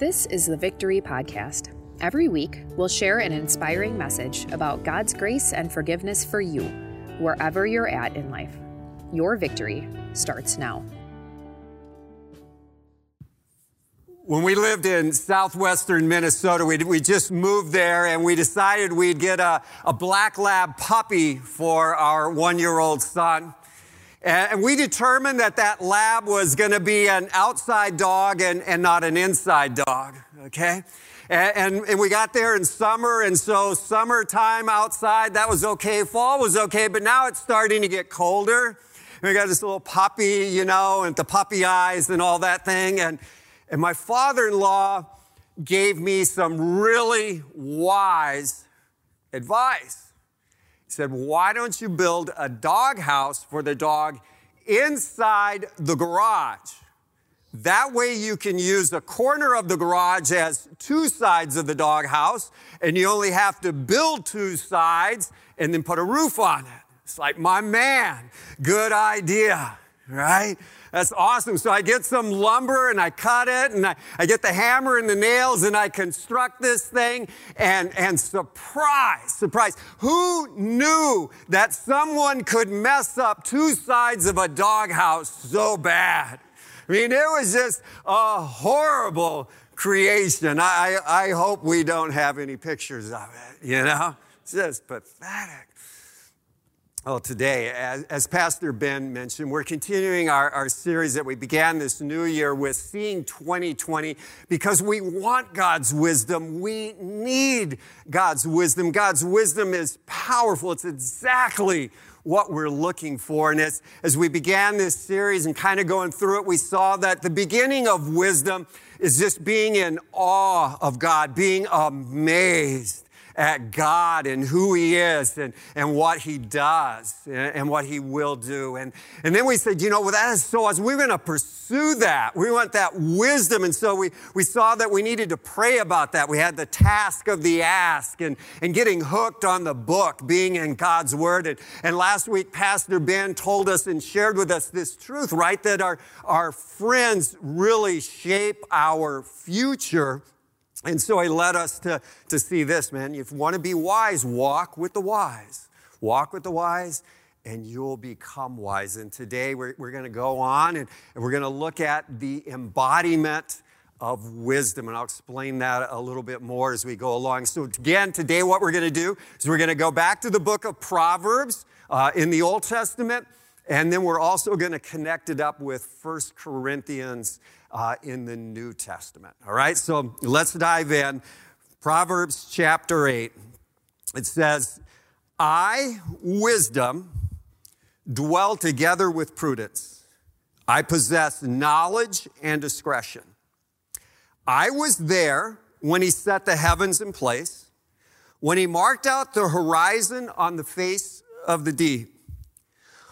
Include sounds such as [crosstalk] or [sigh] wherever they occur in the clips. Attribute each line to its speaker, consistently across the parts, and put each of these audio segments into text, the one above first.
Speaker 1: This is the Victory Podcast. Every week, we'll share an inspiring message about God's grace and forgiveness for you, wherever you're at in life. Your victory starts now.
Speaker 2: When we lived in southwestern Minnesota, we, we just moved there and we decided we'd get a, a black lab puppy for our one year old son. And we determined that that lab was going to be an outside dog and, and not an inside dog, okay? And, and, and, we got there in summer, and so summertime outside, that was okay. Fall was okay, but now it's starting to get colder. We got this little puppy, you know, and the puppy eyes and all that thing. And, and my father in law gave me some really wise advice. He said, Why don't you build a dog house for the dog inside the garage? That way you can use the corner of the garage as two sides of the dog house, and you only have to build two sides and then put a roof on it. It's like, my man, good idea, right? That's awesome. So I get some lumber and I cut it and I, I get the hammer and the nails and I construct this thing and, and surprise, surprise. Who knew that someone could mess up two sides of a doghouse so bad? I mean, it was just a horrible creation. I, I hope we don't have any pictures of it, you know? It's just pathetic. Well, today, as, as, Pastor Ben mentioned, we're continuing our, our series that we began this new year with Seeing 2020 because we want God's wisdom. We need God's wisdom. God's wisdom is powerful. It's exactly what we're looking for. And as, as we began this series and kind of going through it, we saw that the beginning of wisdom is just being in awe of God, being amazed at God and who He is and, and what He does and, and what He will do. And, and then we said, you know, well, that is so awesome. We're going to pursue that. We want that wisdom. And so we, we saw that we needed to pray about that. We had the task of the ask and, and getting hooked on the book, being in God's Word. And, and last week, Pastor Ben told us and shared with us this truth, right? That our, our friends really shape our future and so he led us to, to see this, man. If you want to be wise, walk with the wise. Walk with the wise, and you'll become wise. And today we're, we're going to go on and, and we're going to look at the embodiment of wisdom. And I'll explain that a little bit more as we go along. So, again, today what we're going to do is we're going to go back to the book of Proverbs uh, in the Old Testament. And then we're also going to connect it up with First Corinthians uh, in the New Testament. All right, so let's dive in. Proverbs chapter 8. It says, I, wisdom, dwell together with prudence. I possess knowledge and discretion. I was there when he set the heavens in place, when he marked out the horizon on the face of the deep,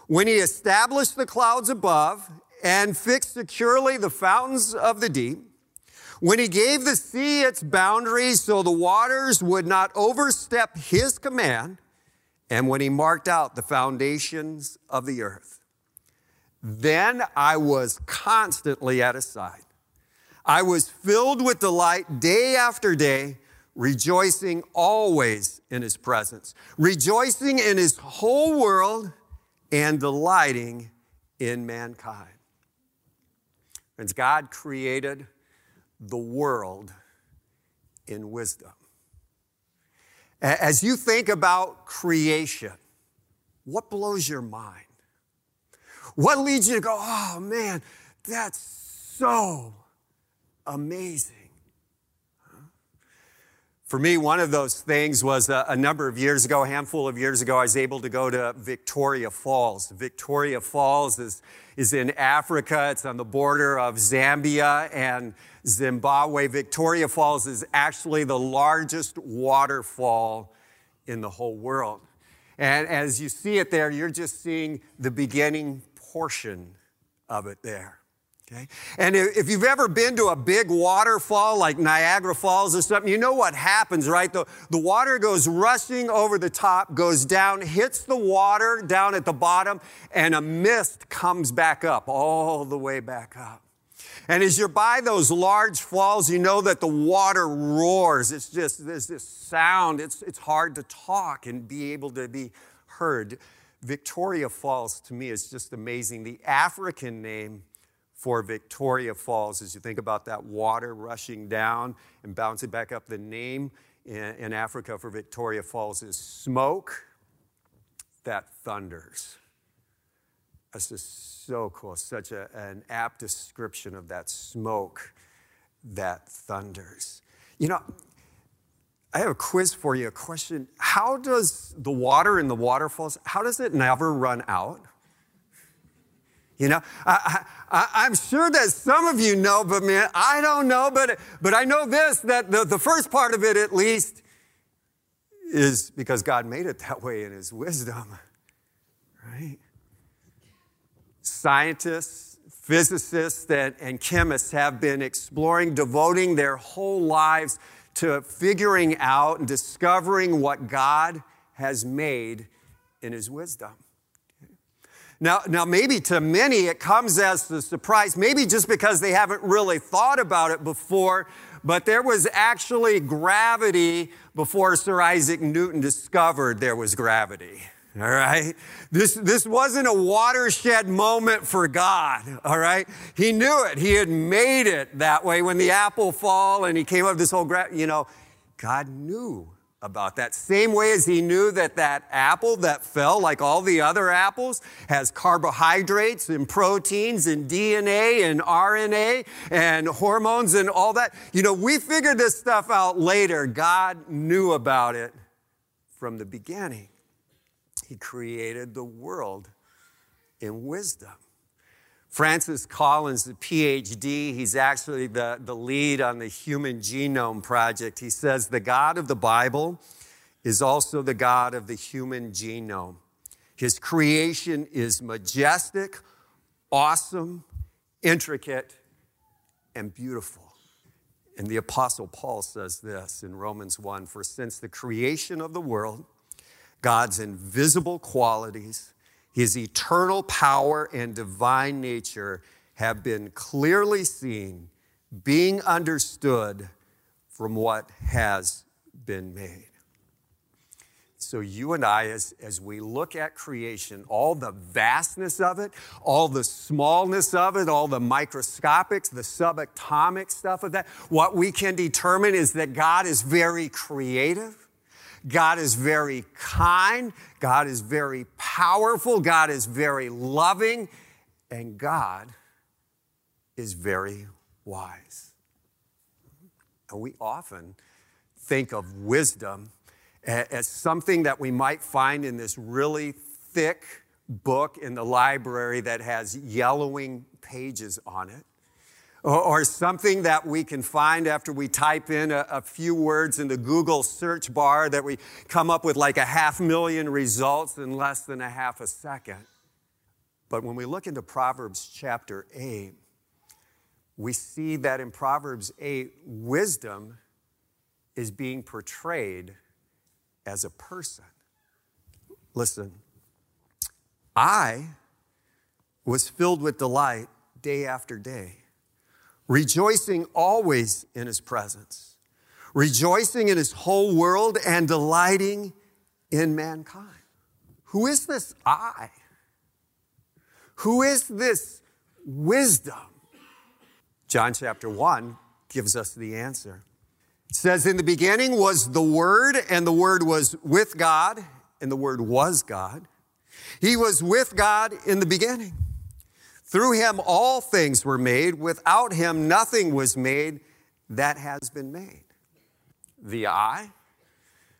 Speaker 2: when he established the clouds above and fixed securely the fountains of the deep, when he gave the sea its boundaries so the waters would not overstep his command, and when he marked out the foundations of the earth, then I was constantly at his side. I was filled with delight day after day, rejoicing always in his presence, rejoicing in his whole world and delighting in mankind. Friends, God created the world in wisdom. As you think about creation, what blows your mind? What leads you to go, oh man, that's so amazing? For me, one of those things was a, a, number of years ago, a handful of years ago, I was able to go to Victoria Falls. Victoria Falls is, is in Africa. It's on the border of Zambia and Zimbabwe. Victoria Falls is actually the largest waterfall in the whole world. And as you see it there, you're just seeing the beginning portion of it there. Okay? And if you've ever been to a big waterfall like Niagara Falls or something, you know what happens, right? The, the water goes rushing over the top, goes down, hits the water down at the bottom, and a mist comes back up, all the way back up. And as you're by those large falls, you know that the water roars. It's just, there's this sound. It's, it's hard to talk and be able to be heard. Victoria Falls to me is just amazing. The African name for Victoria Falls, as you think about that water rushing down and bouncing back up, the name in, in Africa for Victoria Falls is smoke that thunders. That's just so cool. Such a, an apt description of that smoke that thunders. You know, I have a quiz for you, a question. How does the water in the waterfalls, how does it never run out? You know, I, am sure that some of you know, but man, I don't know. But, but I know this that the, the first part of it, at least, is because God made it that way in His wisdom, right? Scientists, physicists, and, and chemists have been exploring, devoting their whole lives to figuring out and discovering what God has made in His wisdom. Now, now, maybe to many it comes as a surprise, maybe just because they haven't really thought about it before, but there was actually gravity before Sir Isaac Newton discovered there was gravity. All right. This, this wasn't a watershed moment for God. All right. He knew it. He had made it that way when the apple fall and he came up with this whole, you know, God knew about that. Same way as he knew that that apple that fell, like all the other apples, has carbohydrates and proteins and DNA and RNA and hormones and all that. You know, we figured this stuff out later. God knew about it from the beginning. He created the world in wisdom. Francis Collins, the PhD, he's actually the, the lead on the Human Genome Project. He says the God of the Bible is also the God of the human genome. His creation is majestic, awesome, intricate, and beautiful. And the Apostle Paul says this in Romans 1 For since the creation of the world, God's invisible qualities, his eternal power and divine nature have been clearly seen, being understood from what has been made. So, you and I, as, as we look at creation, all the vastness of it, all the smallness of it, all the microscopics, the subatomic stuff of that, what we can determine is that God is very creative. God is very kind. God is very powerful. God is very loving. And God is very wise. And we often think of wisdom as something that we might find in this really thick book in the library that has yellowing pages on it or, something that we can find after we type in a, a, few words in the Google search bar that we come up with like a half million results in less than a half a second. But when we look into Proverbs chapter 8, we see that in Proverbs 8, wisdom is being portrayed as a person. Listen, I was filled with delight day after day rejoicing always in his presence, rejoicing in his whole world and delighting in mankind. Who is this I? Who is this wisdom? John chapter 1 gives us the answer. It says, In the beginning was the Word, and the Word was with God, and the Word was God. He was with God in the beginning. Through him, all things were made. Without him, nothing was made that has been made. The eye,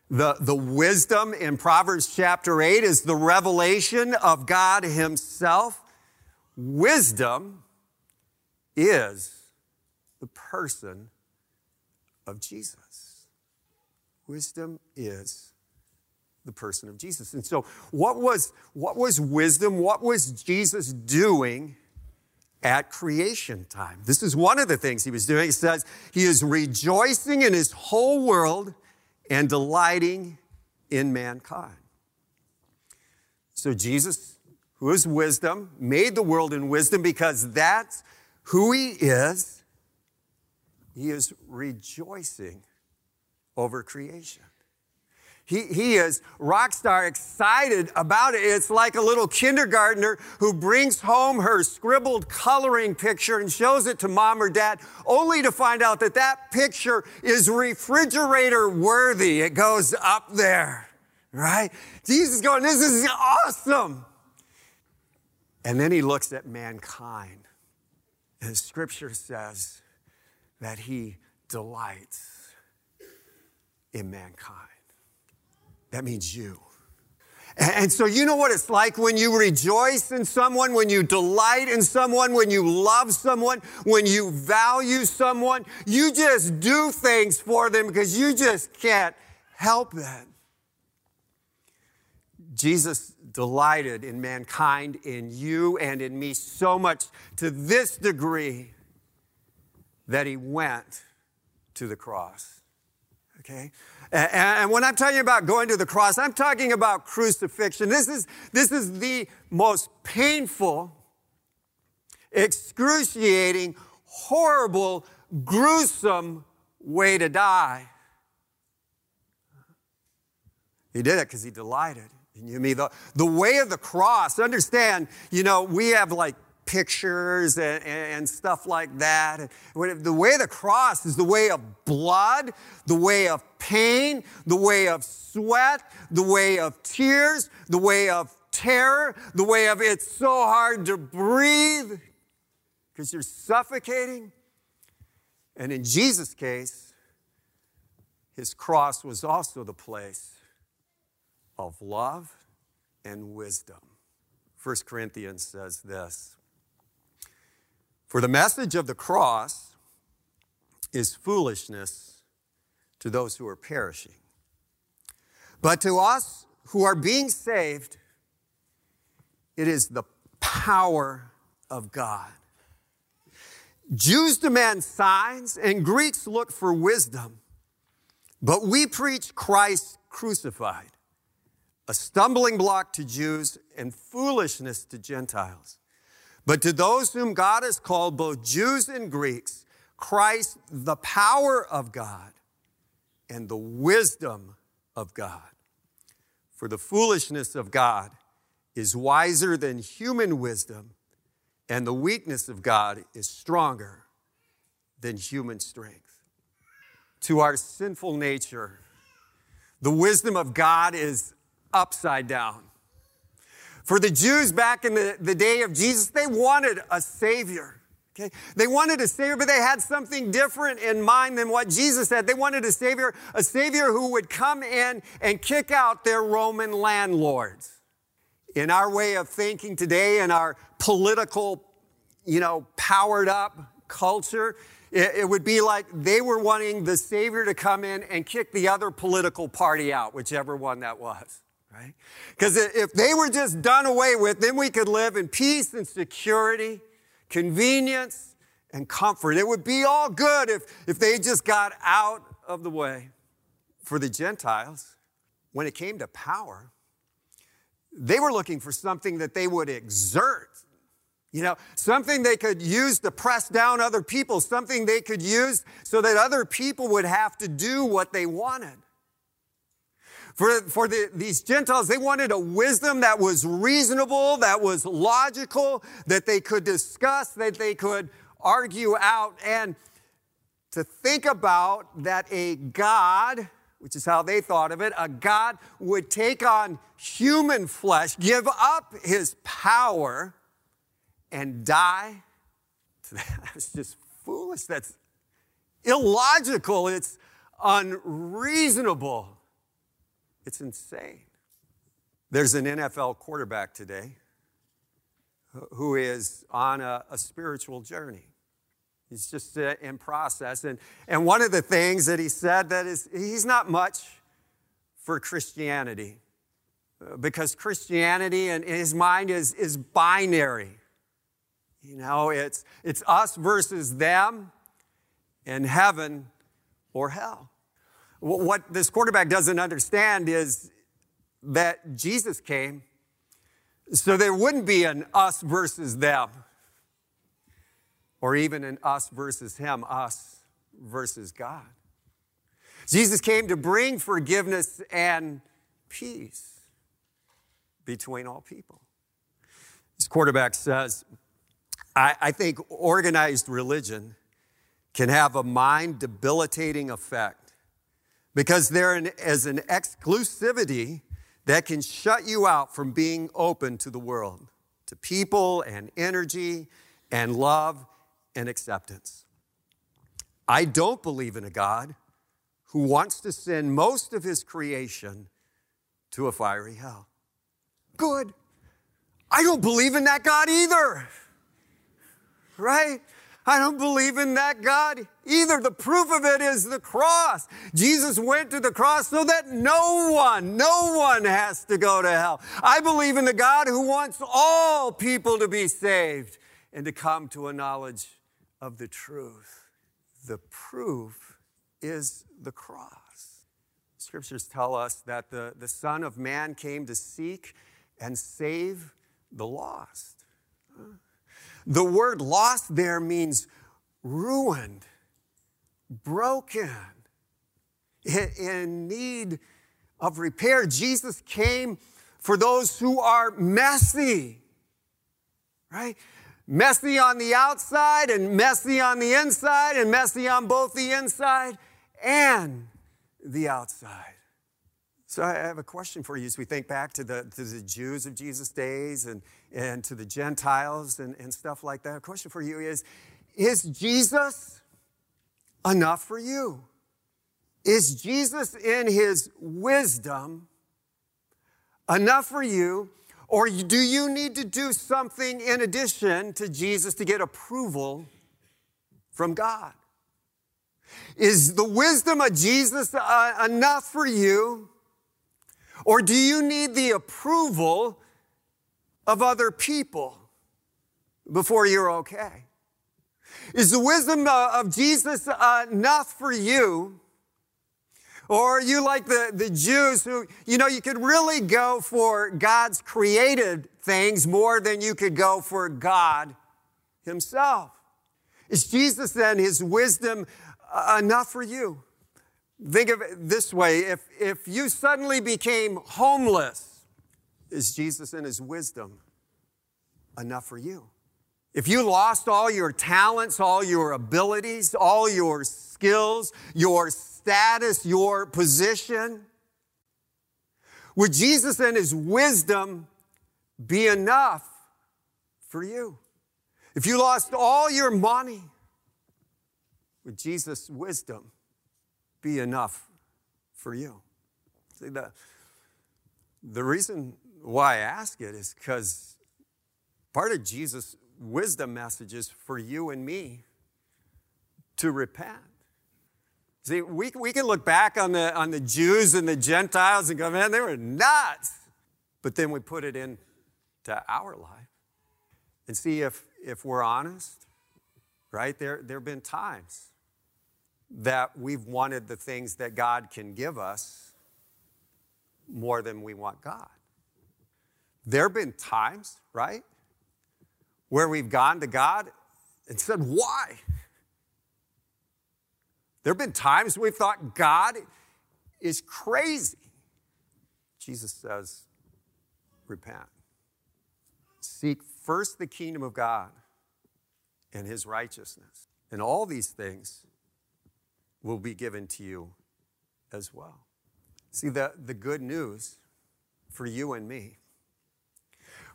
Speaker 2: the, the wisdom in Proverbs chapter 8 is the revelation of God Himself. Wisdom is the person of Jesus. Wisdom is the person of Jesus. And so, what was, what was wisdom? What was Jesus doing at creation time. This is one of the things he was doing. He says he is rejoicing in his whole world and delighting in mankind. So Jesus, who is wisdom, made the world in wisdom because that's who he is, he is rejoicing over creation. He, he is rock star excited about it. It's like a little kindergartner who brings home her scribbled coloring picture and shows it to mom or dad, only to find out that that picture is refrigerator worthy. It goes up there, right? Jesus is going, this is awesome. And then he looks at mankind. And scripture says that he delights in mankind. That means you. And so, you know what it's like when you rejoice in someone, when you delight in someone, when you love someone, when you value someone, you just do things for them because you just can't help it. Jesus delighted in mankind, in you and in me so much to this degree that he went to the cross. Okay? And when I'm talking about going to the cross, I'm talking about crucifixion. This is, this is the most painful, excruciating, horrible, gruesome way to die. He did it because he delighted in you, me. The, the way of the cross, understand, you know, we have like pictures and, and, stuff like that. The way of the cross is the way of blood, the way of pain, the way of sweat, the way of tears, the way of terror, the way of it's so hard to breathe because you're suffocating. And in Jesus' case, his cross was also the place of love and wisdom. 1 Corinthians says this for the message of the cross is foolishness to those who are perishing. But to us who are being saved, it is the power of God. Jews demand signs and Greeks look for wisdom, but we preach Christ crucified, a stumbling block to Jews and foolishness to Gentiles. But to those whom God has called, both Jews and Greeks, Christ, the power of God and the wisdom of God. For the foolishness of God is wiser than human wisdom, and the weakness of God is stronger than human strength. To our sinful nature, the wisdom of God is upside down. For the Jews back in the, the day of Jesus, they wanted a Savior. Okay? They wanted a Savior, but they had something different in mind than what Jesus had. They wanted a Savior, a Savior who would come in and kick out their Roman landlords. In our way of thinking today, in our political, you know, powered up culture, it, it would be like they were wanting the Savior to come in and kick the other political party out, whichever one that was right? Because if they were just done away with, then we could live in peace and security, convenience and comfort. It would be all good if, if they just got out of the way. For the Gentiles, when it came to power, they were looking for something that they would exert. You know, something they could use to press down other people, something they could use so that other people would have to do what they wanted. For, for the, these Gentiles, they wanted a wisdom that was reasonable, that was logical, that they could discuss, that they could argue out, and to think about that a God, which is how they thought of it, a God would take on human flesh, give up his power, and die. [laughs] That's just foolish. That's illogical. It's unreasonable. It's insane. There's an NFL quarterback today who is on a, a spiritual journey. He's just uh, in process. And, and one of the things that he said that is he's not much for Christianity uh, because Christianity in his mind is, is binary. You know, it's, it's us versus them in heaven or hell. What this quarterback doesn't understand is that Jesus came so there wouldn't be an us versus them. or even an us versus him, us versus God. Jesus came to bring forgiveness and peace between all people. This quarterback says, I, I think organized religion can have a mind debilitating effect because there is an exclusivity that can shut you out from being open to the world, to people and energy and love and acceptance. I don't believe in a God who wants to send most of his creation to a fiery hell. Good. I don't believe in that God either. Right? I don't believe in that God either. The proof of it is the cross. Jesus went to the cross so that no one, no one has to go to hell. I believe in the God who wants all people to be saved and to come to a knowledge of the truth. The proof is the cross. Scriptures tell us that the, the Son of Man came to seek and save the lost. The word lost there means ruined, broken, in need of repair. Jesus came for those who are messy, right? Messy on the outside and messy on the inside and messy on both the inside and the outside. So I have a question for you as we think back to the, to the Jews of Jesus' days and, and to the Gentiles and, and stuff like that. A question for you is Is Jesus enough for you? Is Jesus in his wisdom enough for you? Or do you need to do something in addition to Jesus to get approval from God? Is the wisdom of Jesus uh, enough for you? Or do you need the approval of other people before you're okay? Is the wisdom uh, of Jesus enough for you? Or are you like the, the Jews who, you know, you could really go for God's created things more than you could go for God Himself? Is Jesus and His wisdom uh, enough for you? Think of it this way if, if you suddenly became homeless, is Jesus in his wisdom enough for you? If you lost all your talents, all your abilities, all your skills, your status, your position, would Jesus and his wisdom be enough for you? If you lost all your money, would Jesus' wisdom be enough for you? See, the, the reason why I ask it is because part of Jesus' wisdom message is for you and me to repent. See, we, we can look back on the, on the Jews and the Gentiles and go, man, they were nuts. But then we put it into our life and see if, if we're honest, right? There, there have been times that we've wanted the things that God can give us more than we want God. There have been times, right, where we've gone to God and said, Why? There have been times we've thought God is crazy. Jesus says, Repent. Seek first the kingdom of God and his righteousness. And all these things will be given to you as well. See, the, the good news for you and me.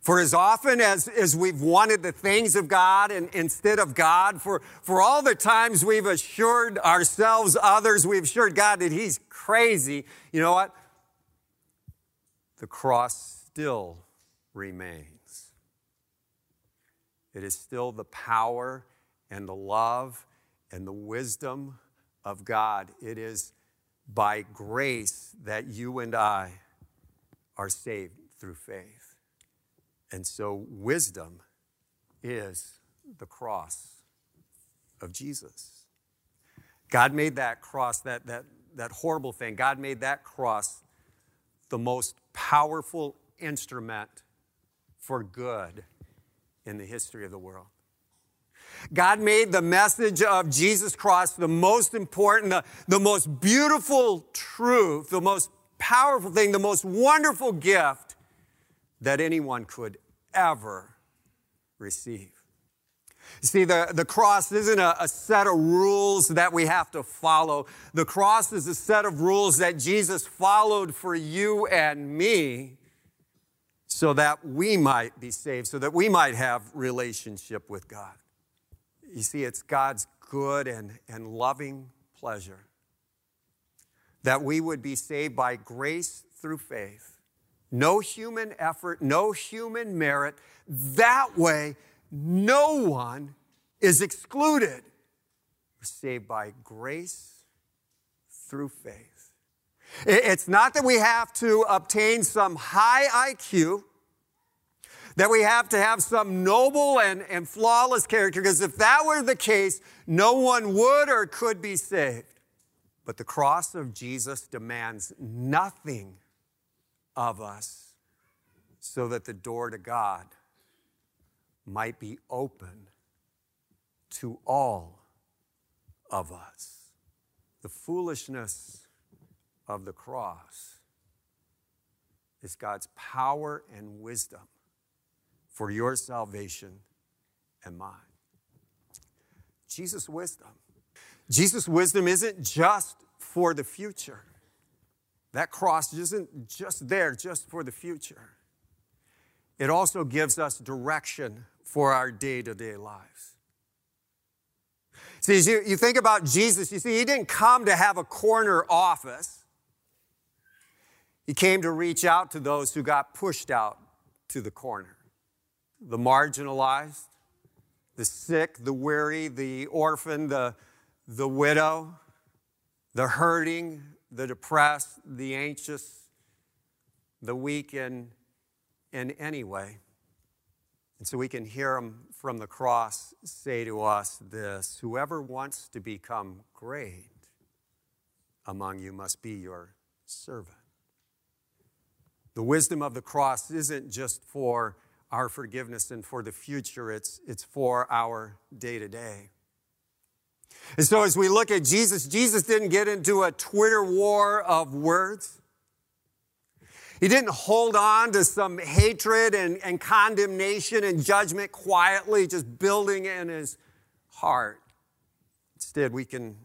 Speaker 2: For as often as, as we've wanted the things of God and instead of God, for, for all the times we've assured ourselves, others, we've assured God that He's crazy, you know what? The cross still remains. It is still the power and the love and the wisdom of God. It is by grace that you and I are saved through faith. And so, wisdom is the cross of Jesus. God made that cross, that, that, that horrible thing, God made that cross the most powerful instrument for good in the history of the world. God made the message of Jesus Christ the most important, the, the most beautiful truth, the most powerful thing, the most wonderful gift that anyone could ever receive. See, the, the cross isn't a, a, set of rules that we have to follow. The cross is a set of rules that Jesus followed for you and me so that we might be saved, so that we might have relationship with God. You see, it's God's good and, and loving pleasure that we would be saved by grace through faith. No human effort, no human merit. That way, no one is excluded. We're saved by grace through faith. It's not that we have to obtain some high IQ, that we have to have some noble and, and flawless character, because if that were the case, no one would or could be saved. But the cross of Jesus demands nothing of us so that the door to God might be open to all of us. The foolishness of the cross is God's power and wisdom for your salvation and mine. Jesus' wisdom. Jesus' wisdom isn't just for the future. That cross isn't just there just for the future. It also gives us direction for our day to day lives. See, you, you think about Jesus, you see, he didn't come to have a corner office. He came to reach out to those who got pushed out to the corner the marginalized, the sick, the weary, the orphan, the, the widow, the hurting, the depressed, the anxious, the weak in, in any way. And so we can hear him from the cross say to us this Whoever wants to become great among you must be your servant. The wisdom of the cross isn't just for our forgiveness and for the future, it's, it's for our day to day. And so, as we look at Jesus, Jesus didn't get into a Twitter war of words. He didn't hold on to some hatred and, and condemnation and judgment quietly, just building in his heart. Instead, we can,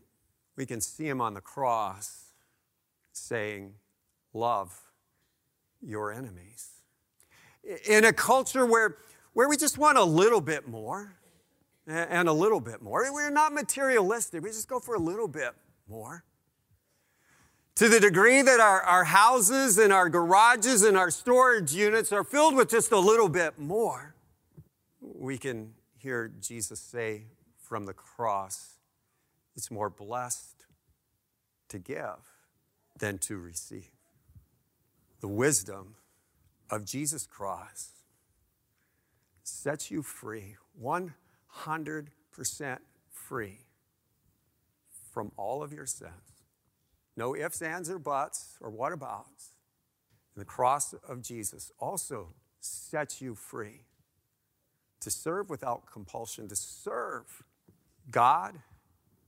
Speaker 2: we can see him on the cross saying, Love your enemies. In a culture where, where we just want a little bit more and a little bit more, we're not materialistic, we just go for a little bit more. To the degree that our, our houses and our garages and our storage units are filled with just a little bit more, we can hear Jesus say from the cross, it's more blessed to give than to receive. The wisdom of Jesus' cross sets you free, 100% free from all of your sins. No ifs, ands, or buts, or what abouts. the cross of Jesus also sets you free to serve without compulsion, to serve God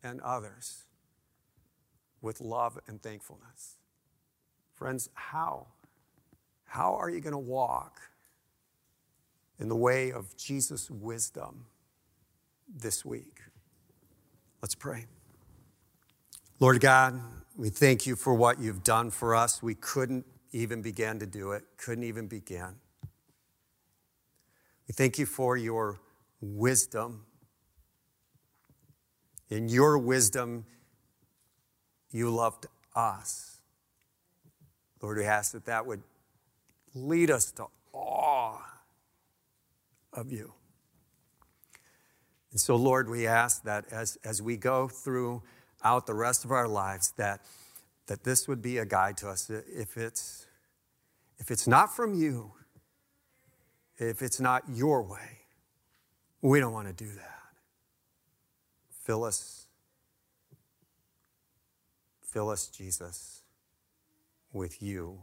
Speaker 2: and others with love and thankfulness. Friends, how? How are you going to walk in the way of Jesus' wisdom this week? Let's pray. Lord God, we thank you for what you've done for us. We couldn't even begin to do it, couldn't even begin. We thank you for your wisdom. In your wisdom, you loved us. Lord, we ask that that would lead us to awe of you. And so, Lord, we ask that as, as we go throughout the rest of our lives that, that this would be a guide to us. If it's, if it's not from you, if it's not your way, we don't want to do that. Fill us, fill us, Jesus, with you